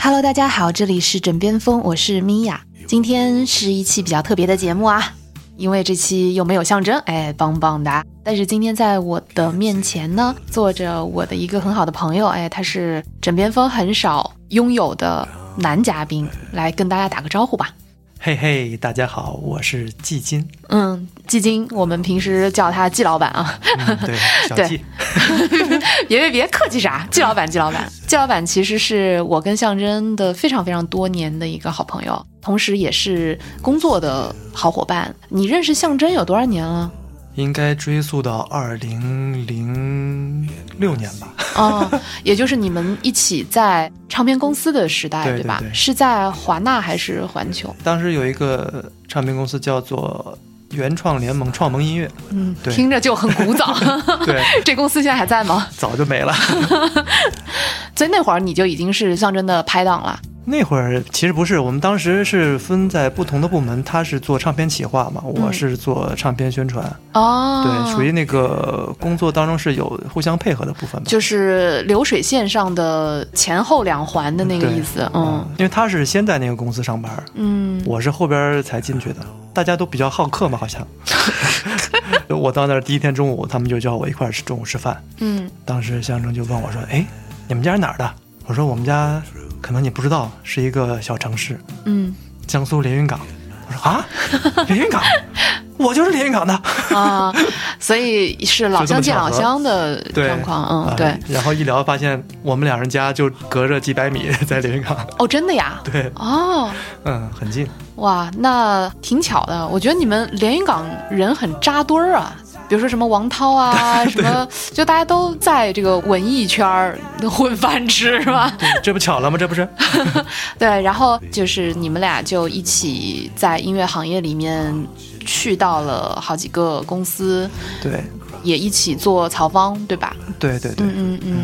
Hello，大家好，这里是枕边风，我是米娅。今天是一期比较特别的节目啊，因为这期又没有象征，哎，棒棒哒。但是今天在我的面前呢，坐着我的一个很好的朋友，哎，他是枕边风很少拥有的男嘉宾，来跟大家打个招呼吧。嘿嘿，大家好，我是季金。嗯，季金，我们平时叫他季老板啊。嗯，对，小季。别别别客气啥，季老板，季老板，季老板其实是我跟象征的非常非常多年的一个好朋友，同时也是工作的好伙伴。你认识象征有多少年了？应该追溯到二零零六年吧？哦，也就是你们一起在唱片公司的时代，吧？对对对是在华纳还是环球？当时有一个唱片公司叫做原创联盟创盟音乐，嗯，对听着就很古早。对，这公司现在还在吗？早就没了。所以那会儿你就已经是象征的拍档了。那会儿其实不是，我们当时是分在不同的部门，他是做唱片企划嘛，我是做唱片宣传，哦，对，属于那个工作当中是有互相配合的部分吧。就是流水线上的前后两环的那个意思。嗯因为他是先在那个公司上班，嗯，我是后边才进去的，大家都比较好客嘛，好像。我到那儿第一天中午，他们就叫我一块儿吃中午吃饭。嗯当时象征就问我说：“哎，你们家是哪儿的？”我说：“我们家可能你不知道，是一个小城市，嗯江苏连云港。”我说：“啊，连云港，我就是连云港的。啊，所以是老乡见老乡的状况。嗯，啊对。然后一聊发现我们两人家就隔着几百米，在连云港。哦，真的呀？对，哦，嗯，很近。哇，那挺巧的。我觉得你们连云港人很扎堆儿啊。比如说什么王涛啊，什么，就大家都在这个文艺圈儿混饭吃，是吧？对，这不巧了吗？这不是？对，然后就是你们俩就一起在音乐行业里面去到了好几个公司，对，也一起做曹方，对吧？对对对。嗯嗯嗯，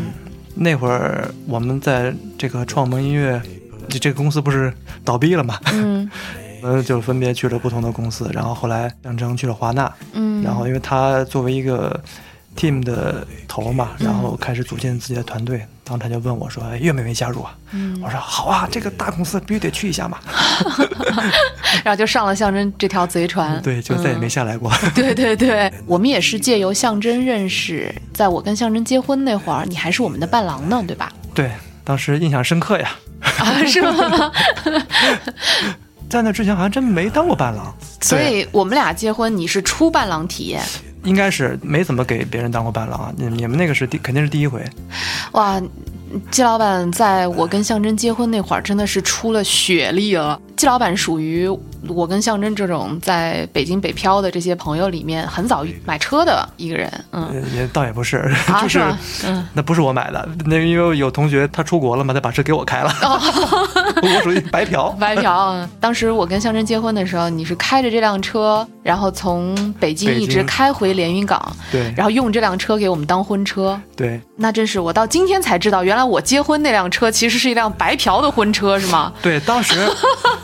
那会儿我们在这个创盟音乐，这这个公司不是倒闭了吗？嗯我 们就分别去了不同的公司，然后后来象征去了华纳，嗯，然后因为他作为一个 team 的头嘛，然后开始组建自己的团队，当时他就问我说：“哎，愿不愿意加入啊？”嗯我说：“好啊，这个大公司必须得去一下嘛。然后就上了象征这条贼船，对，就再也没嗯下来过。对对对，我们也是借由象征认识，在我跟象征结婚那会儿，你还是我们的伴郎呢，对吧？对，当时印象深刻呀。啊，是吗？在那之前好像真没当过伴郎，所以我们俩结婚，你是初伴郎体验，应该是没怎么给别人当过伴郎啊。你你们那个是第肯定是第一回。哇！季老板在我跟象征结婚那会儿，真的是出了血力了。季老板属于我跟象征这种在北京北漂的这些朋友里面很早买车的一个人。嗯，呃也倒也不是，啊 就是吗？嗯，那不是我买的，那个因为有同学他出国了嘛，他把车给我开了，哦 我属于白嫖。白嫖。嗯当时我跟象征结婚的时候，你是开着这辆车，然后从北京一直开回连云港，对然后用这辆车给我们当婚车。对那真是我到今天才知道，原来我结婚那辆车其实是一辆白嫖的婚车，是吗？对，当时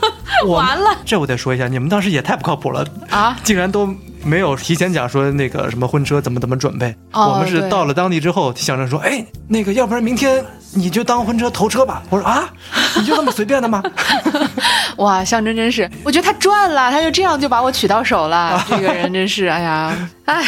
我 完了这我得说一下，你们当时也太不靠谱了，啊，竟然都没有提前讲说那个什么婚车怎么怎么准备。哦我们是到了当地之后，想着说，哎，那个要不然明天你就当婚车头车吧。我说啊，你就那么随便的吗？哇，象征真是，我觉得他赚了，他就这样就把我娶到手了。这个人真是，哎呀，哎，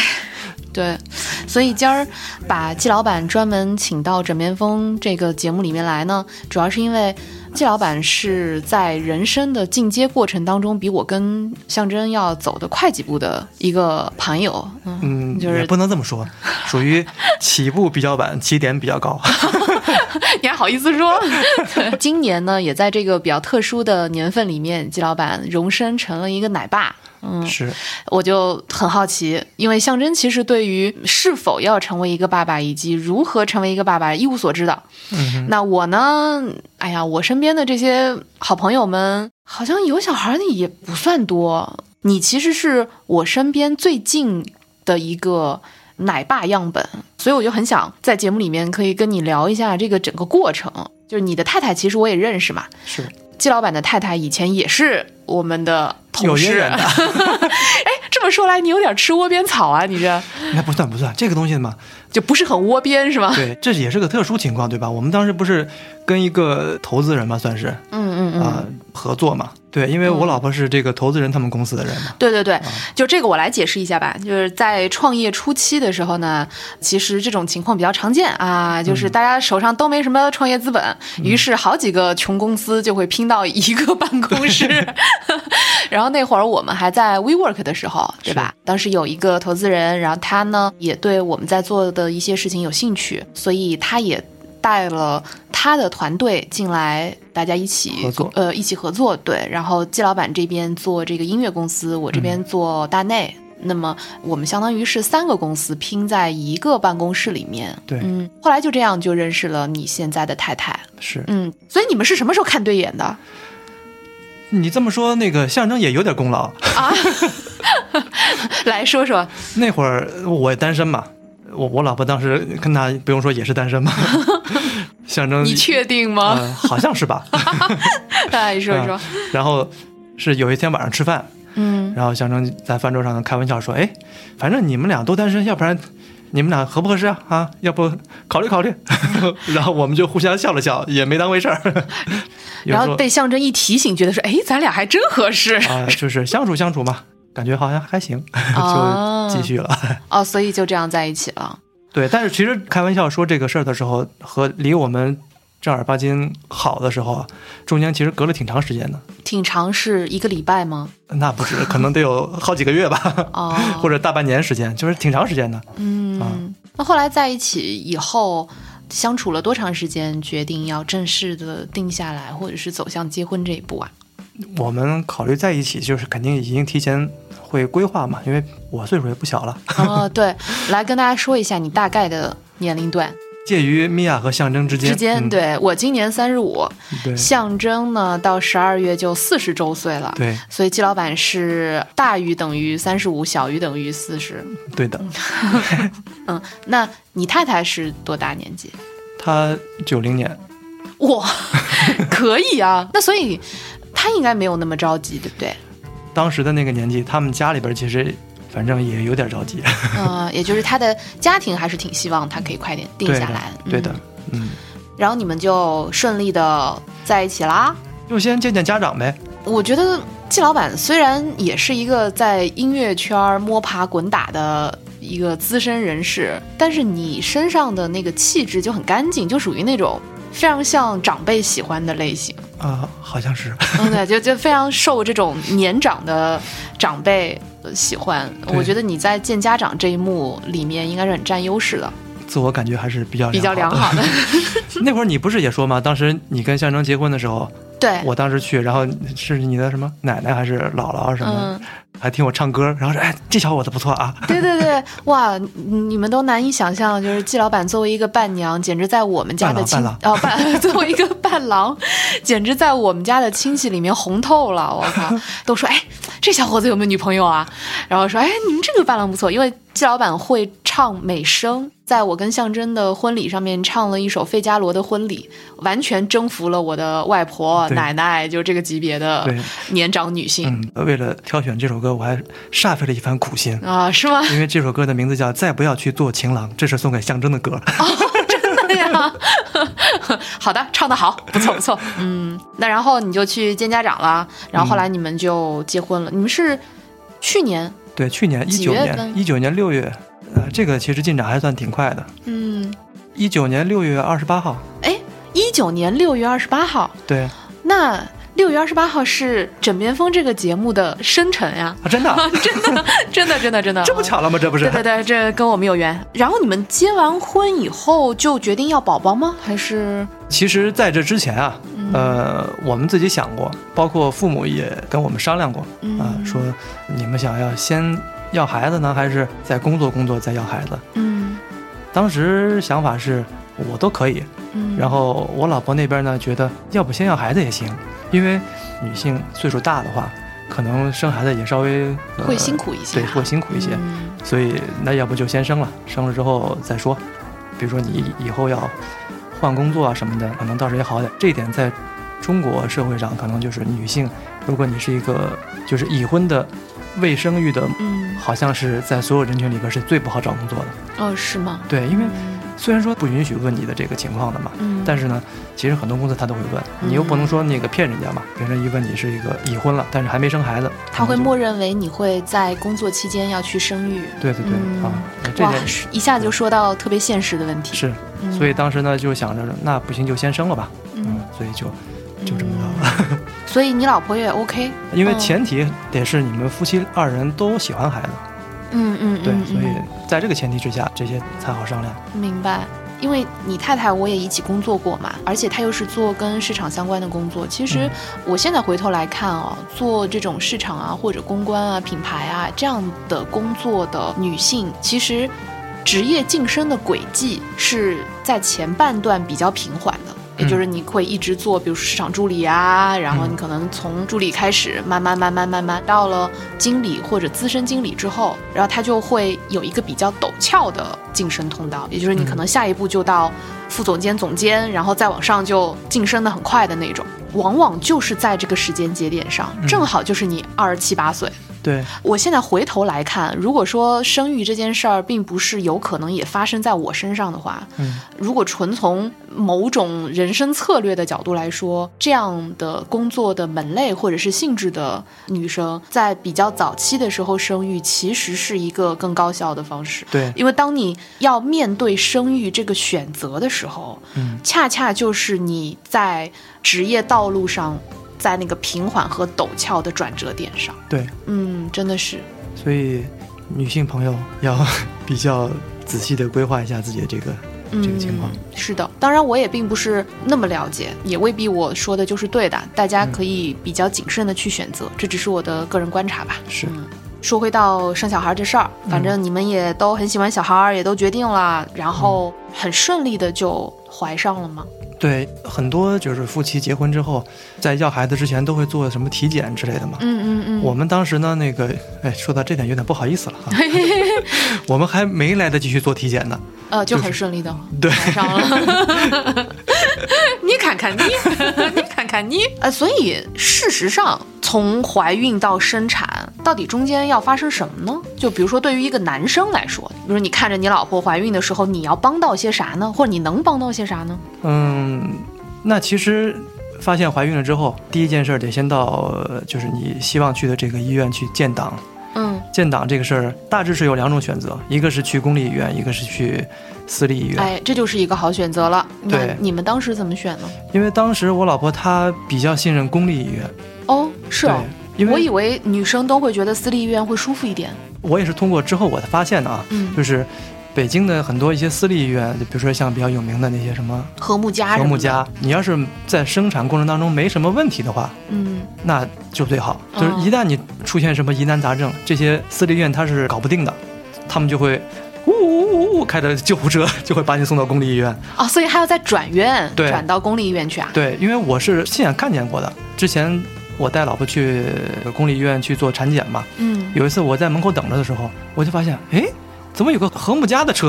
对，所以今儿把季老板专门请到《枕边风》这个节目里面来呢，主要是因为季老板是在人生的进阶过程当中，比我跟象征要走得快几步的一个朋友。嗯，嗯，就是也不能这么说，属于起步比较晚，起点比较高。你还好意思说？今年呢，也在这个比较特殊的年份里面，季老板荣升成了一个奶爸。嗯，是，我就很好奇，因为象征其实对于是否要成为一个爸爸以及如何成为一个爸爸一无所知的。嗯那我呢？哎呀，我身边的这些好朋友们，好像有小孩的也不算多。你其实是我身边最近的一个奶爸样本，所以我就很想在节目里面可以跟你聊一下这个整个过程。就是你的太太，其实我也认识嘛，是季老板的太太以前也是我们的同事。哎，这么说来，你有点吃窝边草啊，你这那不算不算，这个东西嘛，就不是很窝边是吗？对，这也是个特殊情况，对吧？我们当时不是跟一个投资人嘛，算是嗯嗯嗯。啊、合作嘛。对，因为我老婆是这个投资人他们公司的人嘛。对对对，就这个我来解释一下吧。就是在创业初期的时候呢，其实这种情况比较常见啊，就是大家手上都没什么创业资本，于是好几个穷公司就会拼到一个 办公室。然后那会儿我们还在 WeWork 的时候，对吧？当时有一个投资人，然后他呢也对我们在做的一些事情有兴趣，所以他也带了他的团队进来，大家一起合作呃，一起合作，对。然后季老板这边做这个音乐公司，我这边做大内。那么我们相当于是三个公司拼在一个办公室里面，对嗯，后来就这样就认识了你现在的太太，是嗯，所以你们是什么时候看对眼的？你这么说，那个象征也有点功劳啊。来说说，那会儿我也单身嘛，我我老婆当时跟他不用说也是单身嘛。象征你确定吗？呃好像是吧？来说说啊，然后是有一天晚上吃饭，嗯，然后象征在饭桌上开玩笑说：“哎，反正你们俩都单身，要不然你们俩合不合适啊？啊，要不考虑考虑。”然后我们就互相笑了笑，也没当回事儿。然后被象征一提醒，觉得说，哎，咱俩还真合适啊、就是相处相处嘛，感觉好像还行，哦就继续了。哦，所以就这样在一起了。对，但是其实开玩笑说这个事儿的时候，和离我们正儿八经好的时候啊，中间其实隔了挺长时间的。挺长是一个礼拜吗？那不止，可能得有好几个月吧，哦，或者大半年时间，就是挺长时间的。嗯，嗯那后来在一起以后，相处了多长时间，决定要正式的定下来，或者是走向结婚这一步啊？我们考虑在一起，就是肯定已经提前会规划嘛，因为我岁数也不小了，哦，对，来跟大家说一下你大概的年龄段介于米娅和象征之间。之间。嗯、对我今年三十五，象征呢到十二月就四十周岁了。对所以季老板是大于等于三十五，小于等于四十。对的，嗯，那你太太是多大年纪？她九零年，哇，可以啊。那所以她应该没有那么着急，对不对？当时的那个年纪，他们家里边其实 反正也有点着急。嗯、也就是他的家庭还是挺希望他可以快点定对的下来。对的嗯，嗯，然后你们就顺利的在一起啦。就先见见家长呗。我觉得季老板虽然也是一个在音乐圈摸爬滚打的一个资深人士，但是你身上的那个气质就很干净，就属于那种非常像长辈喜欢的类型。啊、好像是，嗯，对，就就非常受这种年长的长辈呃喜欢。我觉得你在见家长这一幕里面应该是很占优势的，自我感觉还是比较比较良。好的。那会儿你不是也说吗？当时你跟象征结婚的时候，对，我当时去，然后是你的什么奶奶还是姥姥什么，嗯，还听我唱歌，然后说：“哎，这小伙子不错啊。对对对，哇，你你们都难以想象，就是季老板作为一个伴娘，简直在我们家的亲伴 哦伴，作为一个伴郎，简直在我们家的亲戚里面红透了。我靠，都说哎，这小伙子有没有女朋友啊？然后说哎，你们这个伴郎不错，因为季老板会唱美声，在我跟象征的婚礼上面唱了一首费加罗的婚礼，完全征服了我的外婆奶奶，就这个级别的年长女性。嗯，为了挑选这首歌，我还煞费了一番苦心，啊，是吗？因为这首歌的名字叫《再不要去做情郎》，这是送给象征的歌。真的呀，好的，唱得好，不错不错。嗯，那然后你就去见家长了，然后后来你们就结婚了。你们是去年，对，去年一九年，一九年六月，呃，这个其实进展还算挺快的。嗯，一九年六月二十八号，哎，一九年六月二十八号，对那六月二十八号是《枕边风》这个节目的生辰呀，啊，真的啊，真的，真的，真的，真的，这不巧了吗？这不是对？对对，这跟我们有缘。然后你们结完婚以后就决定要宝宝吗？还是其实在这之前啊，嗯呃，我们自己想过，包括父母也跟我们商量过嗯啊，说你们想要先要孩子呢，还是再工作工作再要孩子？嗯当时想法是我都可以，嗯，然后我老婆那边呢觉得要不先要孩子也行，因为女性岁数大的话，可能生孩子也稍微、呃会辛苦一些对，啊会辛苦一些。嗯所以那要不就先生了，生了之后再说。比如说你以后要换工作啊什么的，可能倒是也好点。这一点在中国社会上，可能就是女性，如果你是一个就是已婚的未生育的，嗯，好像是在所有人群里边是最不好找工作的。哦，是吗？对，因为嗯虽然说不允许问你的这个情况的嘛，嗯，但是呢，其实很多公司他都会问，你又不能说那个骗人家嘛，别人一问你是一个已婚了，但是还没生孩子，他会默认为你会在工作期间要去生育。对对对、嗯啊，这哇点，一下就说到特别现实的问题。是，嗯所以当时呢就想着那不行就先生了吧，嗯嗯，所以就就这么着了。所以你老婆也 OK，因为嗯前提得是你们夫妻二人都喜欢孩子，嗯嗯，对，嗯所以嗯在这个前提之下，这些才好商量。明白。因为你太太我也一起工作过嘛，而且她又是做跟市场相关的工作。其实嗯我现在回头来看哦，做这种市场啊或者公关啊、品牌啊这样的工作的女性，其实职业晋升的轨迹是在前半段比较平缓的。也就是你会一直做，比如说市场助理啊，然后你可能从助理开始，慢慢慢慢慢慢到了经理或者资深经理之后，然后他就会有一个比较陡峭的晋升通道，也就是你可能下一步就到副总监、总监，然后再往上就晋升的很快的那种，往往就是在这个时间节点上，正好就是你二十七八岁。对，我现在回头来看，如果说生育这件事儿并不是有可能也发生在我身上的话，嗯，如果纯从某种人生策略的角度来说，这样的工作的门类或者是性质的女生，在比较早期的时候生育，其实是一个更高效的方式。对，因为当你要面对生育这个选择的时候，嗯，恰恰就是你在职业道路上，在那个平缓和陡峭的转折点上。对，嗯，真的是，所以女性朋友要比较仔细的规划一下自己的这个这个情况。嗯。是的，当然我也并不是那么了解，也未必我说的就是对的，大家可以比较谨慎的去选择，这只是我的个人观察吧。是，嗯说回到生小孩这事儿，反正你们也都很喜欢小孩儿，也都决定了，然后很顺利的就怀上了吗？对，很多就是夫妻结婚之后，在要孩子之前都会做什么体检之类的嘛。嗯嗯嗯，我们当时呢，那个，哎，说到这点有点不好意思了哈，我们还没来得及去做体检呢。呃就就是很顺利的对怀上了。你看看你，你看看你，呃，所以事实上，从怀孕到生产，到底中间要发生什么呢？就比如说，对于一个男生来说，比如你看着你老婆怀孕的时候，你要帮到些啥呢？或者你能帮到些啥呢？嗯，那其实发现怀孕了之后，第一件事儿得先到呃就是你希望去的这个医院去建档。嗯建档这个事儿大致是有两种选择，一个是去公立医院，一个是去私立医院。哎，这就是一个好选择了。那对你们当时怎么选呢？因为当时我老婆她比较信任公立医院，哦，是哦，对，因为我以为女生都会觉得私立医院会舒服一点。我也是通过之后我才发现的啊，嗯，就是北京的很多一些私立医院，就比如说像比较有名的那些什么和睦家，和睦家，，你要是在生产过程当中没什么问题的话，嗯那就最好。哦就是一旦你出现什么疑难杂症，这些私立医院它是搞不定的，他们就会呜呜呜呜开着救护车就会把你送到公立医院。哦，所以还要再转院，对转到公立医院去啊？对，因为我是亲眼看见过的。之前我带老婆去公立医院去做产检嘛，嗯，有一次我在门口等着的时候，我就发现，哎，怎么有个和睦家的车，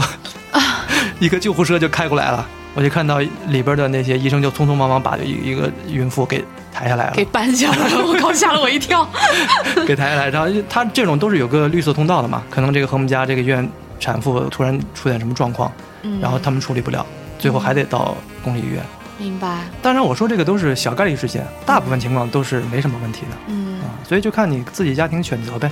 一个救护车就开过来了。我就看到里边的那些医生就匆匆忙忙把一一个孕妇给抬下来了给，搬下来了，我靠，吓了我一跳。给抬下来。然后他这种都是有个绿色通道的嘛，可能这个和睦家这个医院产妇突然出现什么状况，嗯然后他们处理不了，最后还得到公立医院。明白，当然，我说这个都是小概率事件，大部分情况都是没什么问题的。嗯啊，所以就看你自己家庭选择呗。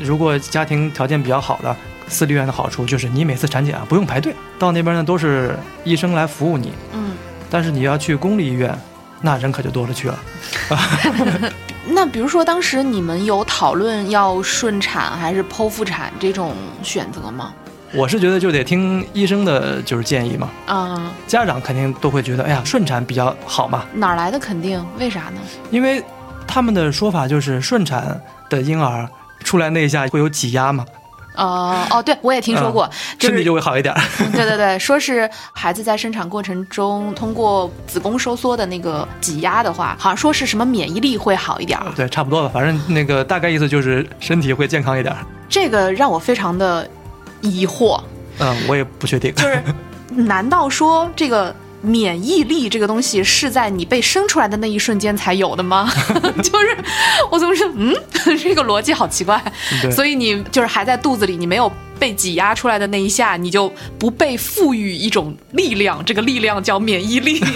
如果家庭条件比较好的，私立医院的好处就是你每次产检啊不用排队，到那边呢都是医生来服务你。嗯。但是你要去公立医院，那人可就多了去了。那比如说，当时你们有讨论要顺产还是剖腹产这种选择吗？我是觉得就得听医生的就是建议嘛，啊、家长肯定都会觉得，哎呀，顺产比较好嘛，哪儿来的肯定？为啥呢？因为他们的说法就是顺产的婴儿出来那一下会有挤压嘛，哦哦，对，我也听说过，就身体就会好一点。对对对，说是孩子在生产过程中通过子宫收缩的那个挤压的话，好像说是什么免疫力会好一点。对，差不多吧，反正那个大概意思就是身体会健康一点。这个让我非常的疑惑，嗯，我也不确定。就是 难道说这个？免疫力这个东西是在你被生出来的那一瞬间才有的吗？就是我总是嗯，这个逻辑好奇怪。对所以你就是还在肚子里，你没有被挤压出来的那一下，你就不被赋予一种力量，这个力量叫免疫力。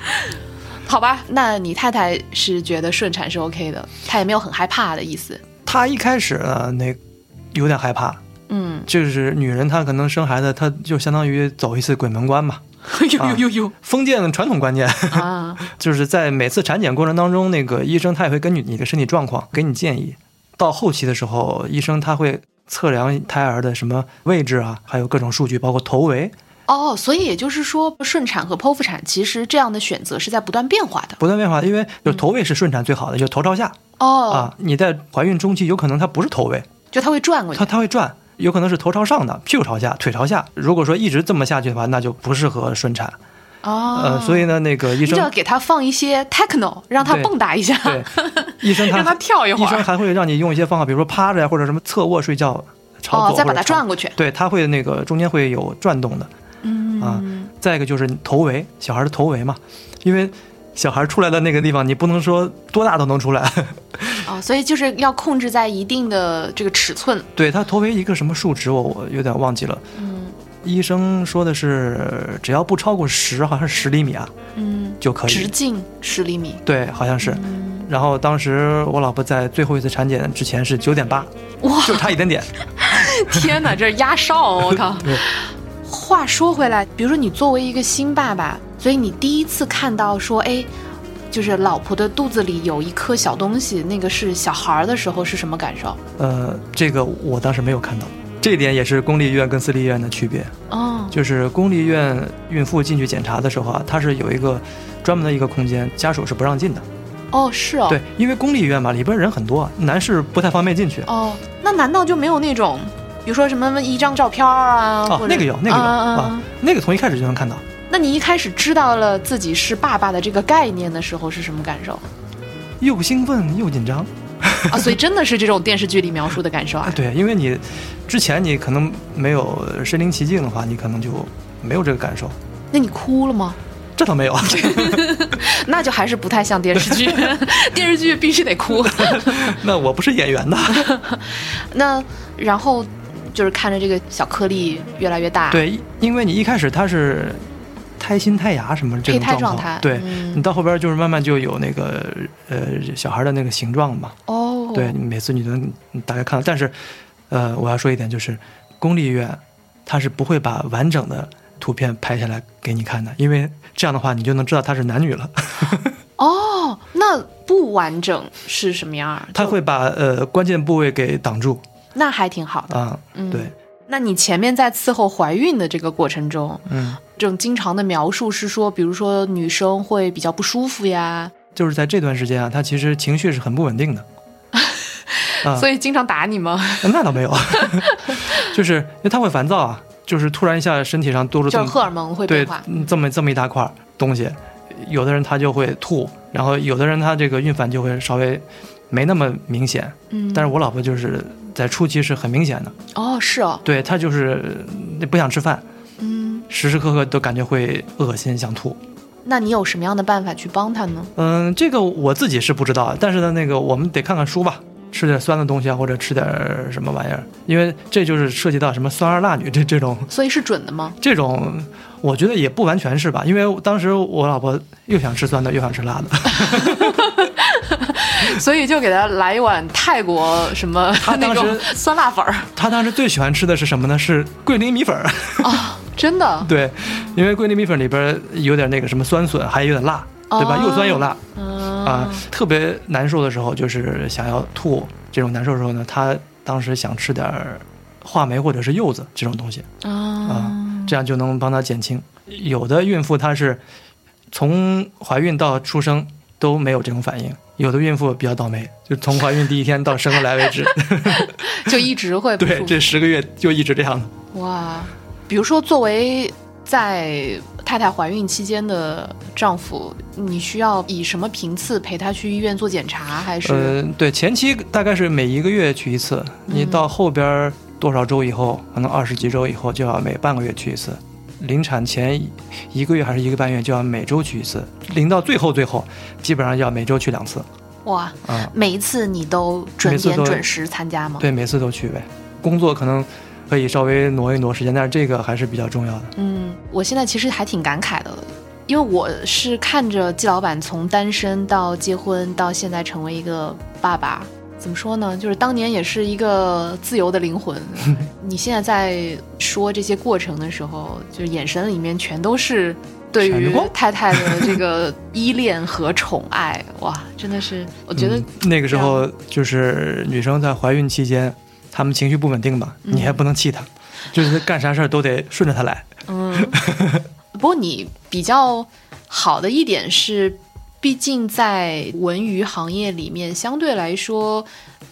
好吧，那你太太是觉得顺产是 OK 的，她也没有很害怕的意思。她一开始呢，那有点害怕，嗯，就是女人她可能生孩子，她就相当于走一次鬼门关嘛。呦呦呦呦封建传统观念啊！就是在每次产检过程当中，那个医生他也会根据你的身体状况给你建议。到后期的时候，医生他会测量胎儿的什么位置啊，还有各种数据，包括头围，哦，所以也就是说，顺产和剖腹产其实这样的选择是在不断变化的。不断变化。因为就头位是顺产最好的，就是头朝下哦，啊。你在怀孕中期有可能它不是头位，就它会转过去它。它会转，有可能是头朝上的，屁股朝下，腿朝下。如果说一直这么下去的话，那就不适合顺产。哦，呃，所以呢，那个医生你就要给他放一些 techno，让他蹦跶一下，对医生他 让他跳一会儿医生。还会让你用一些方法，比如说趴着呀，或者什么侧卧睡觉，朝左，哦再把它转过去。对，他会那个中间会有转动的。嗯啊再一个就是头围，小孩的头围嘛，因为小孩出来的那个地方，你不能说多大都能出来。哦，所以就是要控制在一定的这个尺寸。对它头围一个什么数值，我我有点忘记了。嗯医生说的是只要不超过十，好像是十厘米啊嗯，就可以。直径十厘米。对，好像是。嗯，然后当时我老婆在最后一次产检之前是九点八，哇，就差一点点。天哪，这是压哨！我靠。话说回来，比如说你作为一个新爸爸，所以你第一次看到说，哎，就是老婆的肚子里有一颗小东西，那个是小孩儿的时候是什么感受？呃，这个我当时没有看到，这一点也是公立医院跟私立医院的区别。哦，就是公立医院孕妇进去检查的时候啊，它是有一个专门的一个空间，家属是不让进的。哦，是哦，对，因为公立医院嘛，里边人很多，男士不太方便进去。哦，那难道就没有那种，比如说什么一张照片儿啊？哦或，者那个有，那个有啊啊啊，那个从一开始就能看到。那你一开始知道了自己是爸爸的这个概念的时候是什么感受又兴奋又紧张啊？所以真的是这种电视剧里描述的感受啊？对，因为你之前你可能没有身临其境的话，你可能就没有这个感受。那你哭了吗？这倒没有，那就还是不太像电视剧，电视剧必须得哭。那我不是演员的。那然后就是看着这个小颗粒越来越大，，对，因为你一开始它是胎心胎芽什么这种状态，对、嗯你到后边就是慢慢就有那个呃小孩的那个形状嘛。哦，对，每次你都能大概看到。但是，呃，我要说一点，就是公立医院它是不会把完整的图片拍下来给你看的，因为这样的话你就能知道他是男女了。哦，那不完整是什么样他会把呃关键部位给挡住那还挺好的。啊、嗯对，那你前面在伺候怀孕的这个过程中，嗯，这种经常的描述是说，比如说女生会比较不舒服呀，就是在这段时间啊，她其实情绪是很不稳定的。啊。所以经常打你吗？那倒没有，就是因为她会烦躁啊，就是突然一下身体上多了就是荷尔蒙会变化。嗯这么这么一大块儿东西，有的人她就会吐，然后有的人她这个孕反就会稍微没那么明显，嗯，但是我老婆就是在初期是很明显的，哦，是哦，对他就是呃不想吃饭，嗯，时时刻刻都感觉会恶心想吐。那你有什么样的办法去帮他呢？嗯，这个我自己是不知道，但是呢，那个我们得看看书吧，吃点酸的东西啊，或者吃点什么玩意儿，因为这就是涉及到什么酸儿辣女这这种所以是准的吗？这种，我觉得也不完全是吧，因为当时我老婆又想吃酸的，又想吃辣的，所以就给他来一碗泰国什么 那种酸辣粉儿他当时最喜欢吃的是什么呢？是桂林米粉儿。啊，真的，对，因为桂林米粉里边有点那个什么酸笋，还有点辣，对吧？哦又酸又辣嗯啊，特别难受的时候，就是想要吐这种难受的时候呢，他当时想吃点话梅或者是柚子这种东西，啊，这样就能帮他减轻。有的孕妇她是从怀孕到出生都没有这种反应，有的孕妇比较倒霉，就从怀孕第一天到生下来为止，就一直会对，这十个月就一直这样的。哇，比如说作为在太太怀孕期间的丈夫，你需要以什么频次陪她去医院做检查，还是？呃，对，前期大概是每一个月去一次，你嗯到后边儿多少周以后，可能二十几周以后就要每半个月去一次。临产前一一个月还是一个半月就要每周去一次，临到最后最后，基本上要每周去两次哇，嗯。每一次你都准点准时参加吗？对，每次都去呗。工作可能可以稍微挪一挪时间，但是这个还是比较重要的。嗯，我现在其实还挺感慨的，因为我是看着季老板从单身到结婚，到现在成为一个爸爸。怎么说呢？就是当年也是一个自由的灵魂。你现在在说这些过程的时候，就是眼神里面全都是对于太太的这个依恋和宠爱。哇，真的是，我觉得嗯、那个时候就是女生在怀孕期间，她们情绪不稳定嘛，嗯你还不能气她，就是干啥事儿都得顺着她来。嗯，不过你比较好的一点是，毕竟在文娱行业里面，相对来说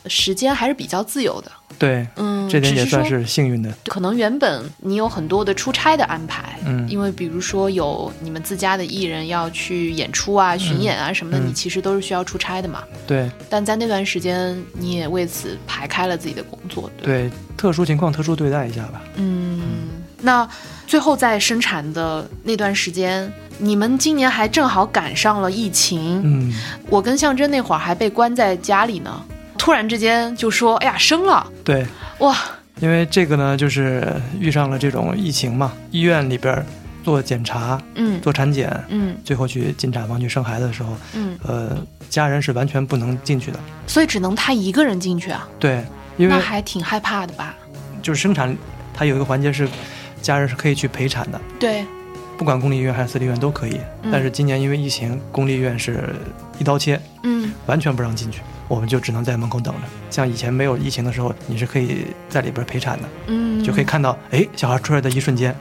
时间还是比较自由的。对，嗯，这点也算是幸运的。可能原本你有很多的出差的安排，嗯因为比如说有你们自家的艺人要去演出啊、巡演啊什么的，嗯你其实都是需要出差的嘛。对但在那段时间，你也为此排开了自己的工作，对对，特殊情况特殊对待一下吧。嗯，那最后在生产的那段时间，你们今年还正好赶上了疫情。嗯，我跟象征那会儿还被关在家里呢，突然之间就说：“哎呀，生了！”对，哇，因为这个呢，就是遇上了这种疫情嘛，医院里边做检查、嗯做产检，嗯最后去进产房去生孩子的时候，嗯，呃，家人是完全不能进去的。所以只能他一个人进去啊，对，因那为还挺害怕的吧？就是生产，它有一个环节是家人是可以去陪产的，对，不管公立医院还是私立医院都可以。嗯但是今年因为疫情，公立医院是一刀切，嗯完全不让进去，我们就只能在门口等着。像以前没有疫情的时候，你是可以在里边陪产的，嗯，就可以看到，哎，小孩出来的一瞬间，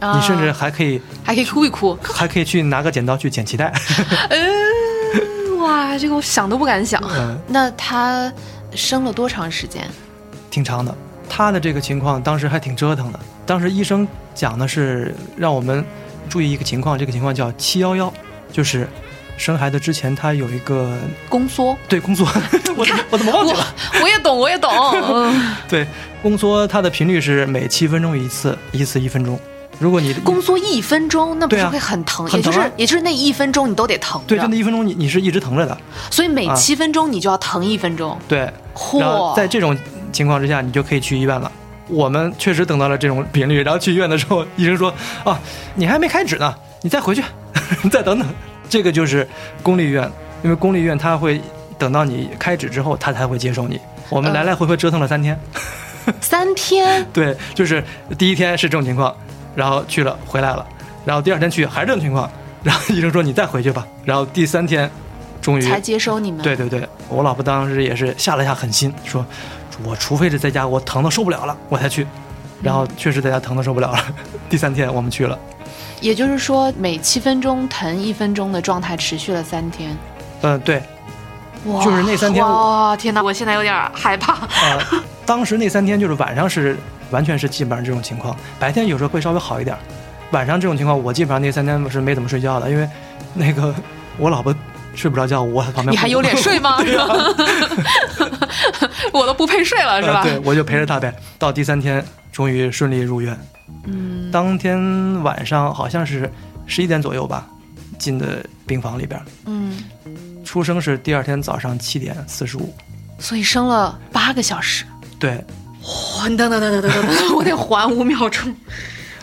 啊，你甚至还可以还可以哭一哭。还可以去拿个剪刀去剪脐带。嗯，哇，这个我想都不敢想。嗯，那他生了多长时间？挺长的。他的这个情况当时还挺折腾的。当时医生讲的是让我们注意一个情况，这个情况叫七幺幺，就是生孩子之前他有一个宫缩。对宫缩，我怎么我怎么忘记了？我也懂，我也懂。嗯对，宫缩它的频率是每七分钟一次，一次一分钟。如果你宫缩一分钟，那不是会很疼？也就是啊也就是那一分钟你都得疼。对，就那一分钟你你是一直疼着的，所以每啊七分钟你就要疼一分钟。对。嚯！在这种情况之下，你就可以去医院了。我们确实等到了这种频率，然后去医院的时候，医生说：“啊，你还没开指呢，你再回去，再等等。”这个就是公立医院，因为公立医院他会等到你开指之后，他才会接受你。我们嗯来来回回折腾了三天，三天，对，就是第一天是这种情况，然后去了回来了，然后第二天去还是这种情况，然后医生说你再回去吧，然后第三天终于才接收你们。对对对，我老婆当时也是下了下狠心，说，我除非是在家我疼的受不了了，我才去。然后确实在家疼的受不了了，第三天我们去了。也就是说，每七分钟疼一分钟的状态持续了三天。嗯、对，哇，就是那三天哇，天哪！我现在有点害怕。呃，当时那三天就是晚上是完全是基本上这种情况，白天有时候会稍微好一点，晚上这种情况我基本上那三天是没怎么睡觉的，因为那个我老婆睡不着觉，我在旁边你还有脸睡吗？是吧？我都不配睡了，是吧？呃对，我就陪着他呗。到第三天终于顺利入院，嗯，当天晚上好像是十一点左右吧，进的病房里边。嗯，出生是第二天早上七点四十五。所以生了八个小时。对，哇，等等等等等等等，我得缓五秒钟。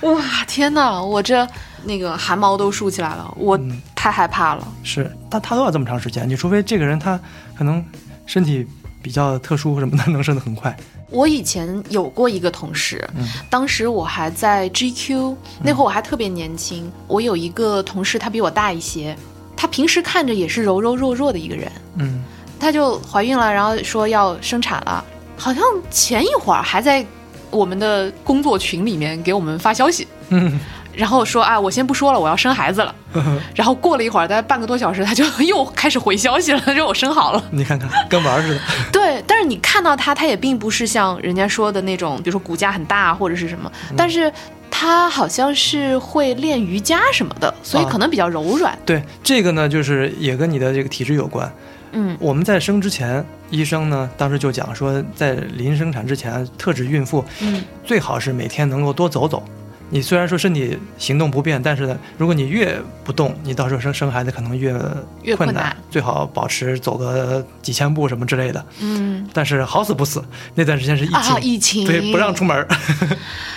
哇，天哪，我这那个汗毛都竖起来了，我嗯太害怕了。是他他都要这么长时间，你除非这个人他可能身体比较特殊什么的，能生得很快。我以前有过一个同事，嗯当时我还在 GQ，那会儿我还特别年轻。我有一个同事，他比我大一些，他平时看着也是柔柔弱弱的一个人，嗯，他就怀孕了，然后说要生产了，好像前一会儿还在我们的工作群里面给我们发消息，嗯，然后说啊，我先不说了，我要生孩子了。然后过了一会儿，大概半个多小时，他就又开始回消息了，说我生好了。你看看，跟玩似的。对，但是你看到他，他也并不是像人家说的那种，比如说骨架很大或者是什么，但是他好像是会练瑜伽什么的，所以啊可能比较柔软。对，这个呢，就是也跟你的这个体质有关。嗯我们在生之前，医生呢当时就讲说，在临生产之前，特指孕妇嗯最好是每天能够多走走。你虽然说身体行动不便，但是呢，如果你越不动，你到时候生生孩子可能越困越困难最好保持走个几千步什么之类的。嗯但是好死不死，那段时间是疫情，啊，疫情对，不让出门儿，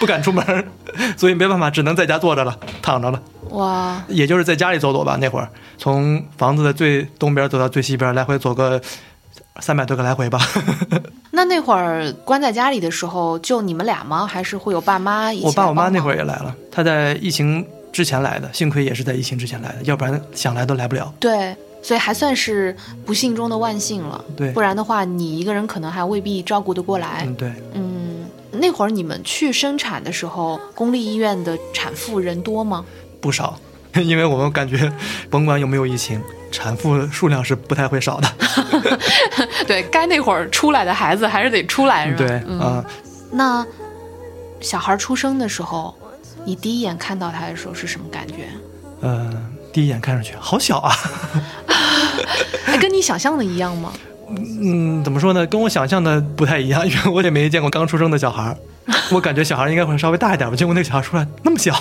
不敢出门儿，所以没办法，只能在家坐着了，躺着了。哇，也就是在家里走走吧。那会儿从房子的最东边走到最西边，来回走个三百多个来回吧。那那会儿关在家里的时候，就你们俩吗？还是会有爸妈一起？我爸我妈那会儿儿也来了，他在疫情之前来的，幸亏也是在疫情之前来的，要不然想来都来不了。对，所以还算是不幸中的万幸了。对不然的话，你一个人可能还未必照顾得过来。嗯，对，嗯，那会儿你们去生产的时候，公立医院的产妇人多吗？不少。因为我们感觉，甭管有没有疫情，产妇数量是不太会少的。对该那会儿出来的孩子还是得出来，是吧？对，嗯。啊、那小孩出生的时候，你第一眼看到他的时候是什么感觉？呃，第一眼看上去好小啊。哎，跟你想象的一样吗？嗯，怎么说呢？跟我想象的不太一样，因为我也没见过刚出生的小孩儿。我感觉小孩应该会稍微大一点吧，结果那个小孩出来那么小。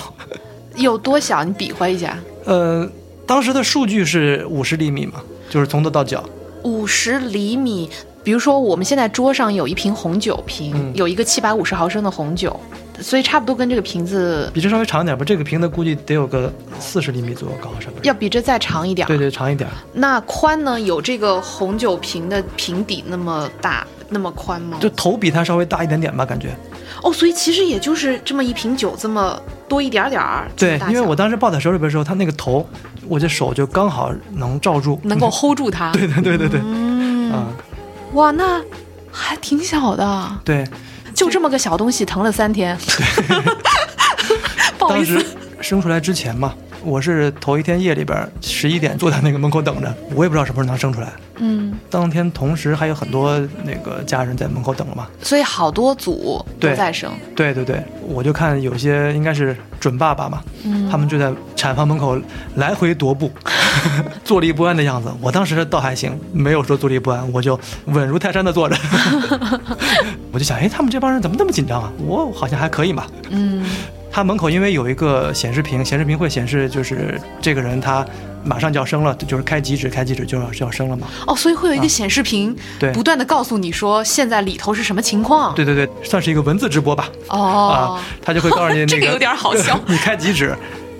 有多小？你比划一下。呃，当时的数据是五十厘米嘛，就是从头到脚。五十厘米，比如说我们现在桌上有一瓶红酒瓶，嗯。有一个七百五十毫升的红酒，所以差不多跟这个瓶子比这稍微长一点吧，这个瓶子估计得有个四十厘米左右高，是不是？要比这再长一点儿。对对，长一点。那宽呢？有这个红酒瓶的瓶底那么大，那么宽吗？就头比它稍微大一点点吧，感觉。哦，所以其实也就是这么一瓶酒这么多一点点儿。对因为我当时抱在手里边的时候，它那个头，我这手就刚好能罩住。能够 hold 住它。对对对对对，嗯，啊、哇，那还挺小的，对，就这么个小东西，疼了三天。不好意思当时，生出来之前嘛，我是头一天夜里边十一点坐在那个门口等着，我也不知道什么时候能生出来。嗯，当天同时还有很多那个家人在门口等了嘛。所以好多组都在生。对对对，我就看有些应该是准爸爸嘛，嗯他们就在产房门口来回踱步，坐立不安的样子。我当时倒还行，没有说坐立不安，我就稳如泰山的坐着。我就想，哎，他们这帮人怎么那么紧张啊？我好像还可以嘛。嗯，他门口因为有一个显示屏，显示屏会显示就是这个人他马上就要生了，就是开几指，开几指就要就要生了嘛。哦，所以会有一个显示屏，啊对不断的告诉你说现在里头是什么情况。对对对，算是一个文字直播吧。哦啊，，他就会告诉你那个，这个有点好笑 你开几指？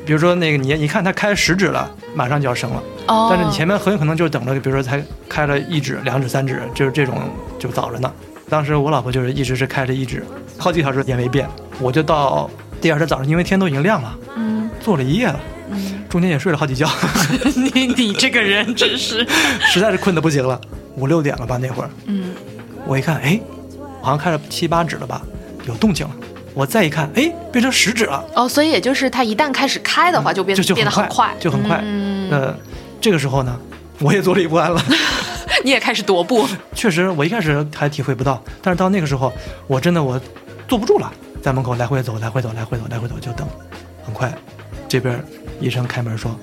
比如说那个你你看他开十指了，马上就要生了，哦，但是你前面很有可能就是等着，比如说才开了一指、两指、三指，就是这种就早着呢。当时我老婆就是一直是开着一指，好几个小时也没变，我就到第二天早上，因为天都已经亮了，嗯坐了一夜了，嗯，中间也睡了好几觉，你你这个人真是，实在是困得不行了，五六点了吧那会儿，嗯，我一看，哎，好像开了七八指了吧，有动静了。我再一看，哎，变成十指了，哦，所以也就是它一旦开始开的话，就变就就变得很很快，就很快。嗯，呃，这个时候呢，我也坐立不安了。你也开始踱步，确实，我一开始还体会不到，但是到那个时候，我真的我坐不住了，在门口来回走，来回走，来回走，来回走，就等。很快，这边医生开门说：“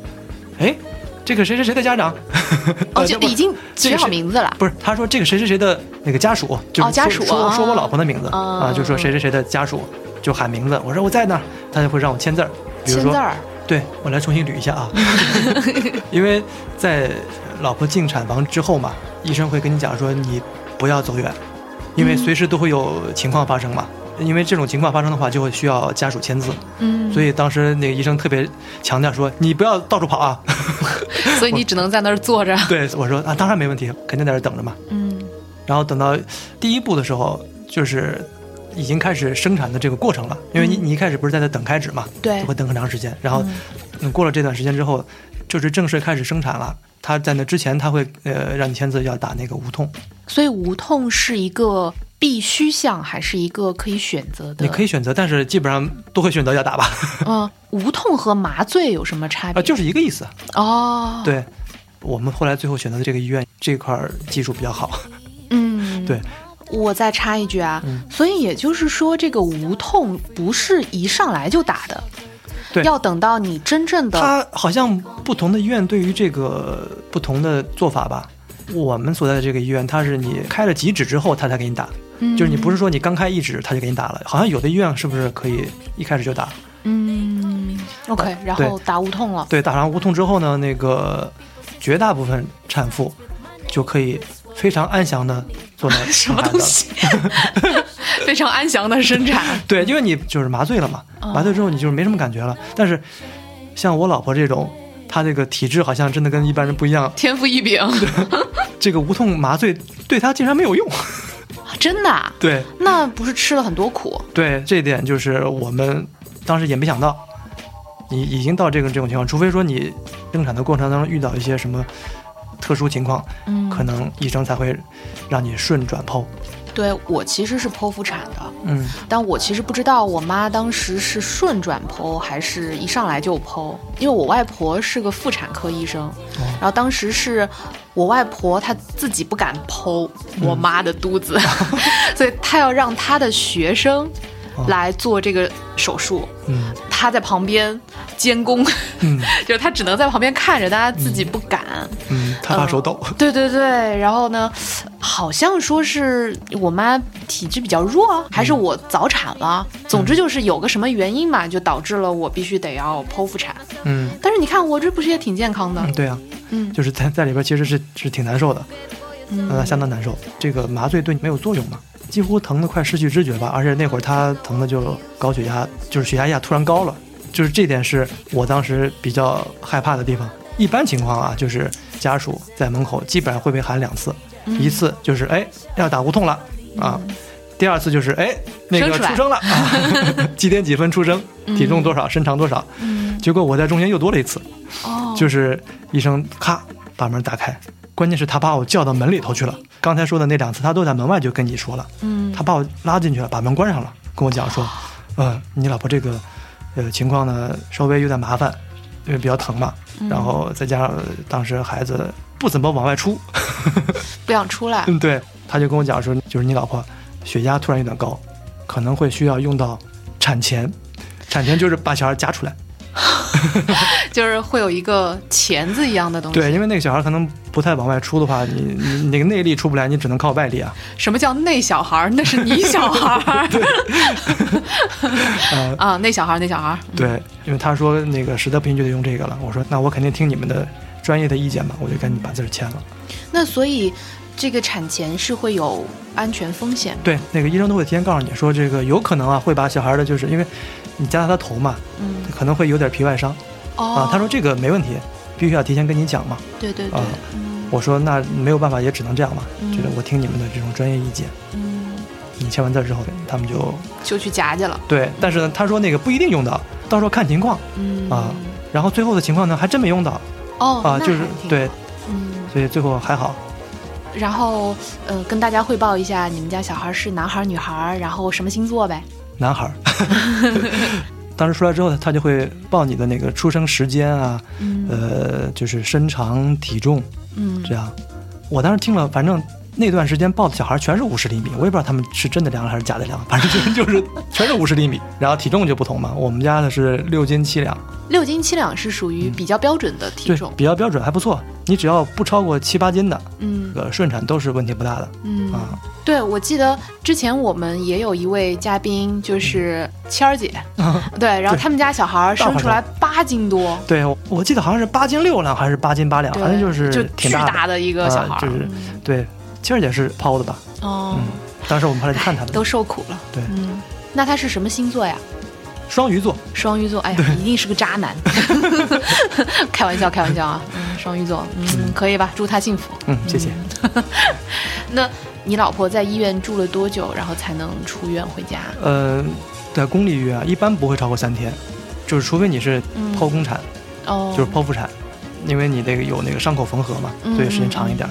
哎，这个谁谁谁的家长，哦，已经取好名字了。不是，他说这个谁谁谁的那个家属，就是哦家属说说我老婆的名字啊啊，就说谁谁谁的家属，就喊名字。我说我在那儿，他就会让我签字儿，比如说签字儿，对我来重新捋一下啊，因为在老婆进产房之后嘛，医生会跟你讲说你不要走远，因为随时都会有情况发生嘛。因为这种情况发生的话，就会需要家属签字，嗯，所以当时那个医生特别强调说：“你不要到处跑啊。所以你只能在那儿坐着”，对我说：“啊，当然没问题，肯定在这儿等着嘛。嗯”然后等到第一步的时候，就是已经开始生产的这个过程了，因为你你一开始不是在那等开指嘛，对就会等很长时间，然后嗯过了这段时间之后，就是正式开始生产了。他在那之前，他会呃让你签字要打那个无痛，所以无痛是一个必须项还是一个可以选择的？你可以选择，但是基本上都会选择要打吧，嗯，无痛和麻醉有什么差别？啊，就是一个意思。哦，，对，我们后来最后选择的这个医院这块儿技术比较好。嗯，对。我再插一句啊，嗯所以也就是说，这个无痛不是一上来就打的，对要等到你真正的它好像不同的医院对于这个不同的做法吧。我们所在的这个医院，它是你开了几指之后，它才给你打，嗯就是你不是说你刚开一指，他就给你打了。好像有的医院是不是可以一开始就打？嗯，OK，然后打无痛了。对，打上无痛之后呢，那个绝大部分产妇就可以非常安详的做到 什么？东西？非常安详的生产。对，因为你就是麻醉了嘛，哦麻醉之后你就是没什么感觉了。但是像我老婆这种，她这个体质好像真的跟一般人不一样，天赋异禀，这个无痛麻醉对她竟然没有用。真的啊？对那不是吃了很多苦？对，这一点就是我们当时也没想到，你已经到这个这种情况，除非说你生产的过程当中遇到一些什么特殊情况，嗯，可能医生才会让你顺转剖。对我其实是剖腹产的，嗯，但我其实不知道我妈当时是顺转剖还是一上来就剖，因为我外婆是个妇产科医生，然后当时是我外婆她自己不敢剖我妈的肚子，所以她要让她的学生来做这个手术，嗯。她在旁边监工，嗯。就是她只能在旁边看着，但她自己不敢。嗯，她怕手抖。对对对，然后呢，好像说是我妈体质比较弱，还是我早产了，总之就是有个什么原因嘛，就导致了我必须得要剖腹产。嗯。但是你看我这不是也挺健康的？嗯，？对啊，嗯就是在在里边其实是是挺难受的，嗯呃，相当难受。这个麻醉对你没有作用嘛，几乎疼得快失去知觉吧，而且那会儿他疼的就高血压，就是血压压突然高了，就是这点是我当时比较害怕的地方。一般情况啊，就是家属在门口基本上会被喊两次，嗯一次就是哎要打无痛了啊，第二次就是哎那个出生了，啊、几点几分出生，体重多少，身长多少，嗯。结果我在中间又多了一次，哦，就是医生咔把门打开，关键是他把我叫到门里头去了。刚才说的那两次，他都在门外就跟你说了，嗯。他把我拉进去了，把门关上了，跟我讲说，嗯，你老婆这个呃情况呢稍微有点麻烦，因为比较疼嘛，然后再加上呃当时孩子不怎么往外出，不想出来。嗯，对，他就跟我讲说，就是你老婆血压突然有点高，可能会需要用到产钳，产钳就是把小孩夹出来。就是会有一个钳子一样的东西。对，因为那个小孩可能不太往外出的话，你你你那个内力出不来，你只能靠外力啊。什么叫内小孩？那是你小孩 啊，那小孩儿，内小孩。对，因为他说那个实在不行就得用这个了。我说那我肯定听你们的专业的意见嘛，我就赶紧把字儿签了。那所以这个产前是会有安全风险。对，那个医生都会提前告诉你说，这个有可能啊会把小孩的，就是因为你夹到他头嘛，嗯，可能会有点皮外伤哦啊。他说这个没问题，必须要提前跟你讲嘛。对对对啊，嗯我说那没有办法，也只能这样嘛，嗯就是我听你们的这种专业意见。嗯，你签完字之后，他们就就去夹去了。对，但是呢，他说那个不一定用到，到时候看情况。嗯啊然后最后的情况呢，还真没用到哦啊，就是对，嗯，所以最后还好。然后呃，跟大家汇报一下，你们家小孩是男孩儿女孩儿，然后什么星座呗？男孩儿。当时出来之后，他就会报你的那个出生时间啊，嗯呃，就是身长、体重嗯这样。我当时听了，反正那段时间抱的小孩全是五十厘米，我也不知道他们是真的量还是假的量，反正就是就是全是五十厘米。然后体重就不同嘛，我们家的是六斤七两，六斤七两是属于比较标准的体对重，。比较标准，还不错。你只要不超过七八斤的，嗯这个顺产都是问题不大的嗯啊。对，我记得之前我们也有一位嘉宾，就是谦儿姐，对，然后他们家小孩儿生出来八斤多，对，我我记得好像是八斤六两还是八斤八两，反正就是就巨挺大的。一个小孩就是嗯对，七儿姐是抛的吧？哦，嗯，当时我们后来去看他们，都受苦了，对嗯，那他是什么星座呀？双鱼座，双鱼座，哎呀，一定是个渣男，开玩笑，开玩笑啊，嗯，双鱼座，嗯，可以吧？祝他幸福。嗯，谢谢。那你老婆在医院住了多久，然后才能出院回家？呃，在公立医院啊，一般不会超过三天，就是除非你是嗯剖宫产，哦，就是剖腹产，因为你那个有那个伤口缝合嘛，嗯所以时间长一点。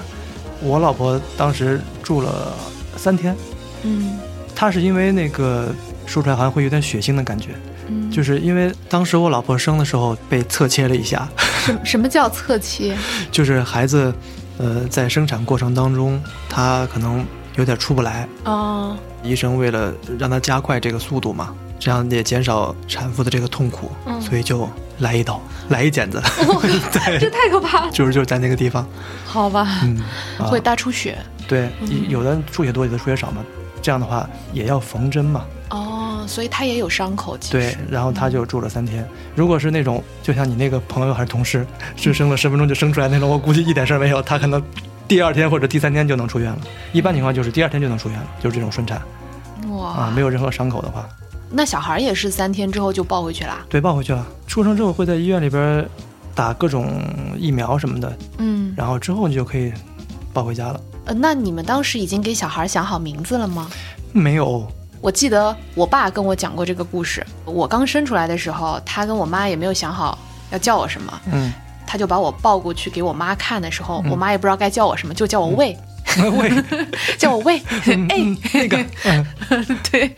我老婆当时住了三天，嗯她是因为那个说出来好像会有点血腥的感觉，嗯，就是因为当时我老婆生的时候被侧切了一下，什什么叫侧切？就是孩子，呃，在生产过程当中，他可能有点出不来，哦，医生为了让他加快这个速度嘛，这样也减少产妇的这个痛苦，嗯。所以就来一刀，来一剪子，这，太可怕了。就是就是在那个地方，好吧，嗯，啊。会大出血。对，嗯。有的出血多，有的出血少嘛，这样的话也要缝针嘛，哦，所以他也有伤口。其实。对，然后他就住了三天。如果是那种就像你那个朋友还是同事，是生了十分钟就生出来那种，我估计一点事儿没有，他可能第二天或者第三天就能出院了。一般情况就是第二天就能出院了，就是这种顺产。哇，啊，没有任何伤口的话，那小孩也是三天之后就抱回去了。对，抱回去了。出生之后会在医院里边打各种疫苗什么的，嗯，然后之后你就可以抱回家了。呃，那你们当时已经给小孩想好名字了吗？没有，我记得我爸跟我讲过这个故事。我刚生出来的时候，他跟我妈也没有想好要叫我什么，嗯，他就把我抱过去给我妈看的时候，嗯我妈也不知道该叫我什么，就叫我喂，喂，叫我喂，哎，嗯那个，嗯，对，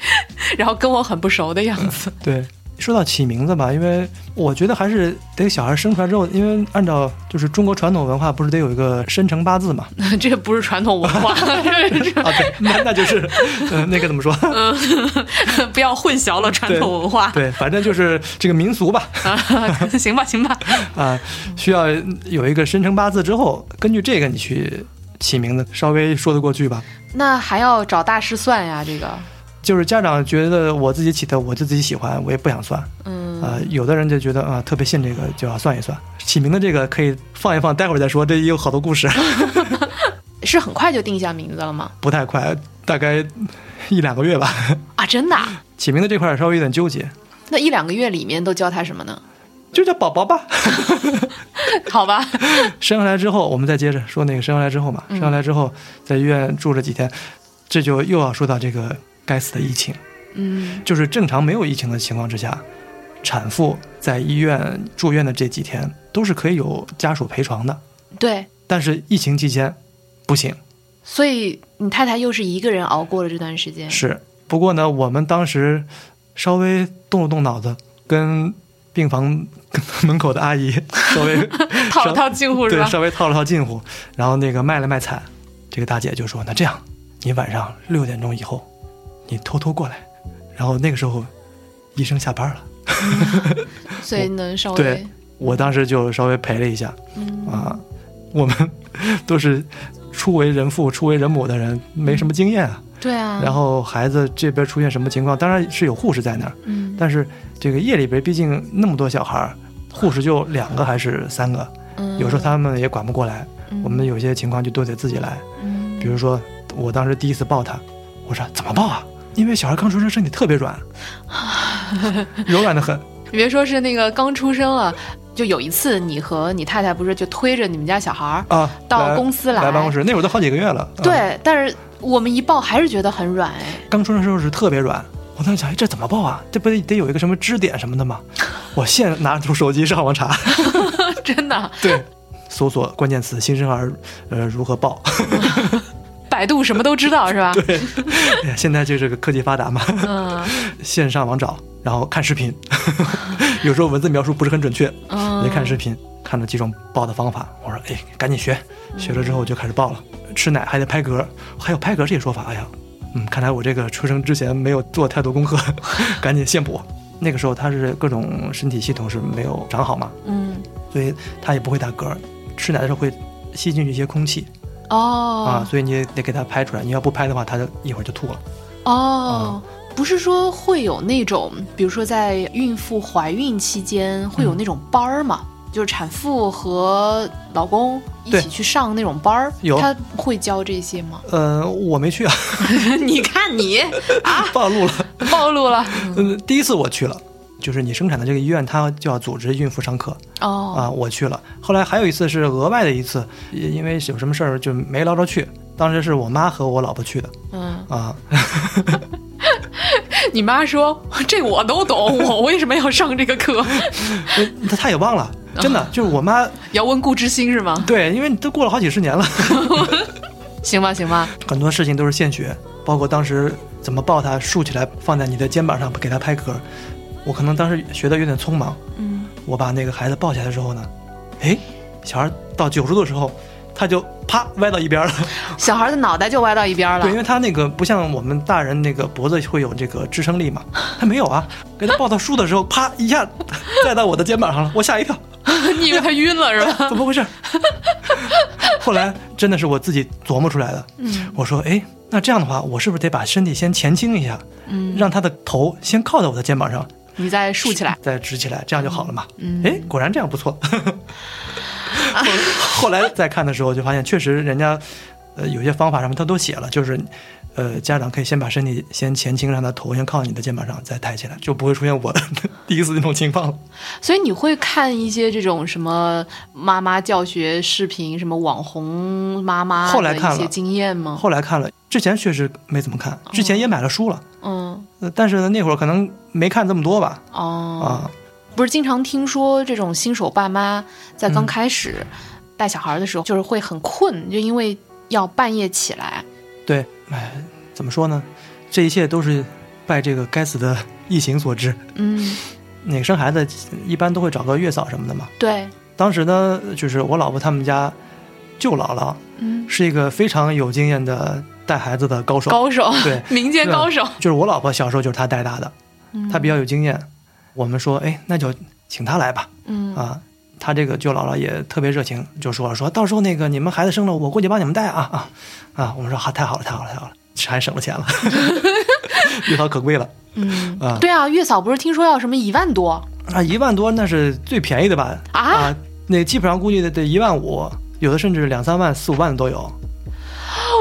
然后跟我很不熟的样子。对。说到起名字吧，因为我觉得还是得小孩生出来之后，因为按照就是中国传统文化，不是得有一个生辰八字嘛？这不是传统文化，啊，对，那那就是，呃，那个怎么说？不要混淆了传统文化。对，反正就是这个民俗吧，啊，行吧，行吧。啊，需要有一个生辰八字之后，根据这个你去起名字，稍微说得过去吧。那还要找大师算呀，这个，就是家长觉得我自己起的，我就自己喜欢，我也不想算。嗯，啊、有的人就觉得啊、特别信这个，就要算一算。起名的这个可以放一放，待会儿再说，这也有好多故事，是很快就定下名字了吗？不太快，大概一两个月吧。啊，真的啊？起名的这块稍微有点纠结，那一两个月里面都教他什么呢？就叫宝宝吧。好吧，生下来之后，我们再接着说那个生下来之后嘛，嗯生下来之后在医院住了几天，这就又要说到这个该死的疫情。嗯就是正常没有疫情的情况之下，产妇在医院住院的这几天都是可以有家属陪床的，对，但是疫情期间不行。所以你太太又是一个人熬过了这段时间。是，不过呢，我们当时稍微动了动脑子，跟病房门口的阿姨稍微 套了套近乎对？稍微套了套近乎，然后那个卖了卖惨，这个大姐就说：“那这样，你晚上六点钟以后，你偷偷过来。”然后那个时候，医生下班了，所以能稍微对我当时就稍微陪了一下嗯啊。我们 都是初为人父、初为人母的人，没什么经验啊。对啊，然后孩子这边出现什么情况，当然是有护士在那儿，嗯但是这个夜里边毕竟那么多小孩儿，护士就两个还是三个，嗯有时候他们也管不过来，嗯我们有些情况就都得自己来。嗯比如说，我当时第一次抱他，我说怎么抱啊？因为小孩刚出生，身体特别软，柔软的很。你别说是那个刚出生了，就有一次你和你太太不是就推着你们家小孩儿，啊，到公司来来办公室，那会儿都好几个月了。啊，对，但是我们一抱还是觉得很软哎，刚出生的时候是特别软。我当时想，哎，这怎么报啊？这不得得有一个什么支点什么的吗？我现拿出手机上网查，真的，对，搜索关键词“新生儿呃如何报百度什么都知道是吧？”。对，哎呀现在就是个科技发达嘛，嗯线上网找，然后看视频，有时候文字描述不是很准确，嗯，得看视频，看了几种报的方法。我说，哎，赶紧学，学了之后就开始报了。吃奶还得拍嗝，还有拍嗝这些说法。哎呀，嗯，看来我这个出生之前没有做太多功课，赶紧现补。那个时候他是各种身体系统是没有长好嘛，嗯所以他也不会打嗝。吃奶的时候会吸进去一些空气、哦啊，哦所以你也得给他拍出来。你要不拍的话，他就一会儿就吐了。哦。不是说会有那种，比如说在孕妇怀孕期间会有那种班儿吗？就是产妇和老公一起去上那种班儿，有他会教这些吗？呃，我没去啊，你看你 啊暴露了。暴露了 嗯，第一次我去了，就是你生产的这个医院，它就要组织孕妇上课。哦啊，我去了。后来还有一次是额外的一次，因为有什么事儿就没捞着去。当时是我妈和我老婆去的嗯，啊，你妈说这我都懂，我为什么要上这个课？她她也忘了，真的 就是我妈要温故知新是吗？对，因为你都过了好几十年了，行吧，行吧，很多事情都是现学包括当时怎么抱他，竖起来放在你的肩膀上给他拍嗝。我可能当时学的有点匆忙，嗯，我把那个孩子抱起来的时候呢，哎，小孩到九十度的时候，他就啪歪到一边了。小孩的脑袋就歪到一边了对，因。为他那个不像我们大人那个脖子会有这个支撑力嘛，他没有啊。给他抱到树的时候，啪一下栽到我的肩膀上了，我吓一跳，你以为他晕了是吧？怎么回事？后来真的是我自己琢磨出来的。嗯我说，哎，那这样的话，我是不是得把身体先前倾一下，嗯，让他的头先靠在我的肩膀上，你再竖起来。再直起来，这样就好了嘛？嗯哎，果然这样不错。后 后来再看的时候，就发现确实人家，呃，有些方法什么他都写了，就是，呃，家长可以先把身体先前倾，让他头先靠你的肩膀上，再抬起来，就不会出现我的 第一次那种情况了。所以你会看一些这种什么妈妈教学视频，什么网红妈妈后来看了一些经验吗？后来看了，之前确实没怎么看，之前也买了书了，嗯呃，但是呢，那会儿可能没看这么多吧，哦，啊，不是经常听说这种新手爸妈在刚嗯开始带小孩的时候，就是会很困，就因为要半夜起来。对，哎，怎么说呢？这一切都是拜这个该死的疫情所致。嗯，那个生孩子一般都会找个月嫂什么的嘛。对，当时呢，就是我老婆他们家舅姥姥嗯，是一个非常有经验的带孩子的高手。高手，对，民间高手。就是我老婆小时候就是她带大的，嗯她比较有经验。我们说，哎，那就请她来吧。嗯啊，她这个舅姥姥也特别热情，就说了，说到时候那个你们孩子生了，我过去帮你们带啊啊啊！我们说好，太好了，太好了，太好了，还省了钱了，月嫂可贵了嗯，啊对啊，月嫂不是听说要什么一万多啊！一万多那是最便宜的吧？啊？那基本上估计得得一万五，有的甚至两三万、四五万的都有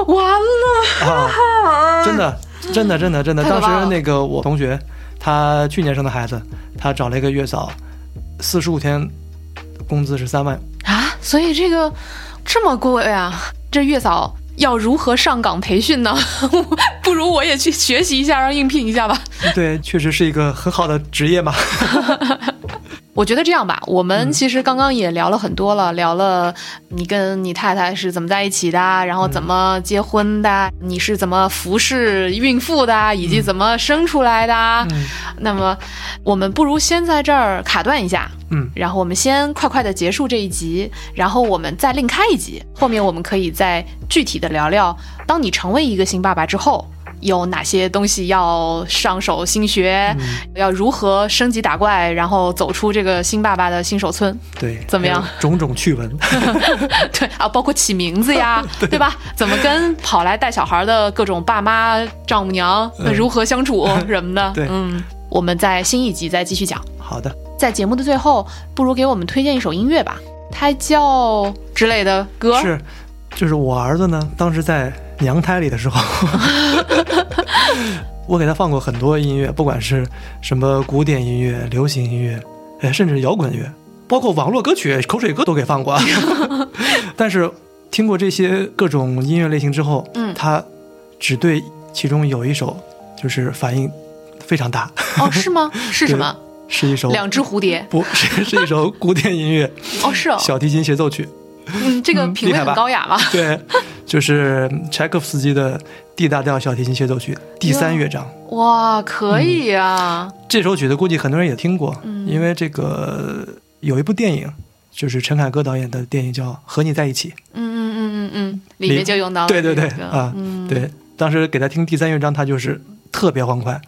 完了，啊！真的，真的，真的，真的。当时那个我同学，他去年生的孩子，他找了一个月嫂，四十五天，工资是三万。啊！所以这个这么贵啊？这月嫂要如何上岗培训呢？不如我也去学习一下，让应聘一下吧。对，确实是一个很好的职业嘛。我觉得这样吧，我们其实刚刚也聊了很多了，聊了你跟你太太是怎么在一起的，然后怎么结婚的，你是怎么服侍孕妇的，以及怎么生出来的。嗯那么，我们不如先在这儿卡断一下，嗯，然后我们先快快的结束这一集，然后我们再另开一集，后面我们可以再具体的聊聊，当你成为一个新爸爸之后。有哪些东西要上手新学？要如何升级打怪，然后走出这个新爸爸的新手村？对，怎么样种种趣闻。对啊，包括起名字呀，对吧？怎么跟跑来带小孩的各种爸妈、丈母娘、嗯如何相处什么的？对嗯，我们在新一集再继续讲。好的，在节目的最后，不如给我们推荐一首音乐吧，胎教之类的歌。是，就是我儿子呢，当时在娘胎里的时候，我给他放过很多音乐，不管是什么古典音乐、流行音乐，哎，甚至摇滚乐，包括网络歌曲、口水歌都给放过。但是听过这些各种音乐类型之后，嗯他只对其中有一首就是反应非常大，哦，是吗？是什么？是一首两只蝴蝶。不是是一首古典音乐哦，是哦。小提琴协奏曲。嗯，这个品味很高雅嘛。对，就是柴可夫斯基的 D 大调小提琴协奏曲第三乐章。哇，可以啊。这首曲子估计很多人也听过，嗯因为这个有一部电影，就是陈凯歌导演的电影叫《和你在一起》。嗯嗯嗯嗯嗯，里面就用到了对对对啊嗯，对，当时给他听第三乐章，他就是特别欢快。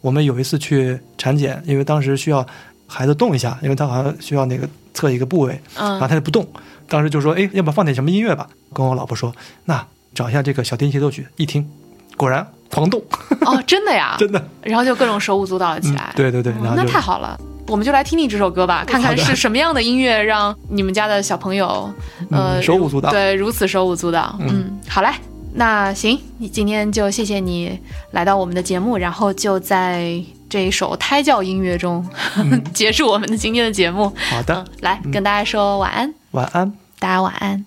我们有一次去产检，因为当时需要孩子动一下，因为他好像需要那个测一个部位，然后嗯他就不动。当时就说：“哎，要不放点什么音乐吧？”跟我老婆说：“那找一下这个小提琴协奏曲。”一听，果然狂动，哦，真的呀，真的。然后就各种手舞足蹈了起嗯来。，对对对，那太好了。我们就来听听这首歌吧，看看是什么样的音乐让你们家的小朋友，呃，嗯手舞足蹈对，如此手舞足蹈。嗯嗯，好嘞，那行，你今天就谢谢你来到我们的节目，然后就在这一首胎教音乐中、结束我们的今天的节目。好的嗯，，来跟大家说晚安，晚安。大家晚安。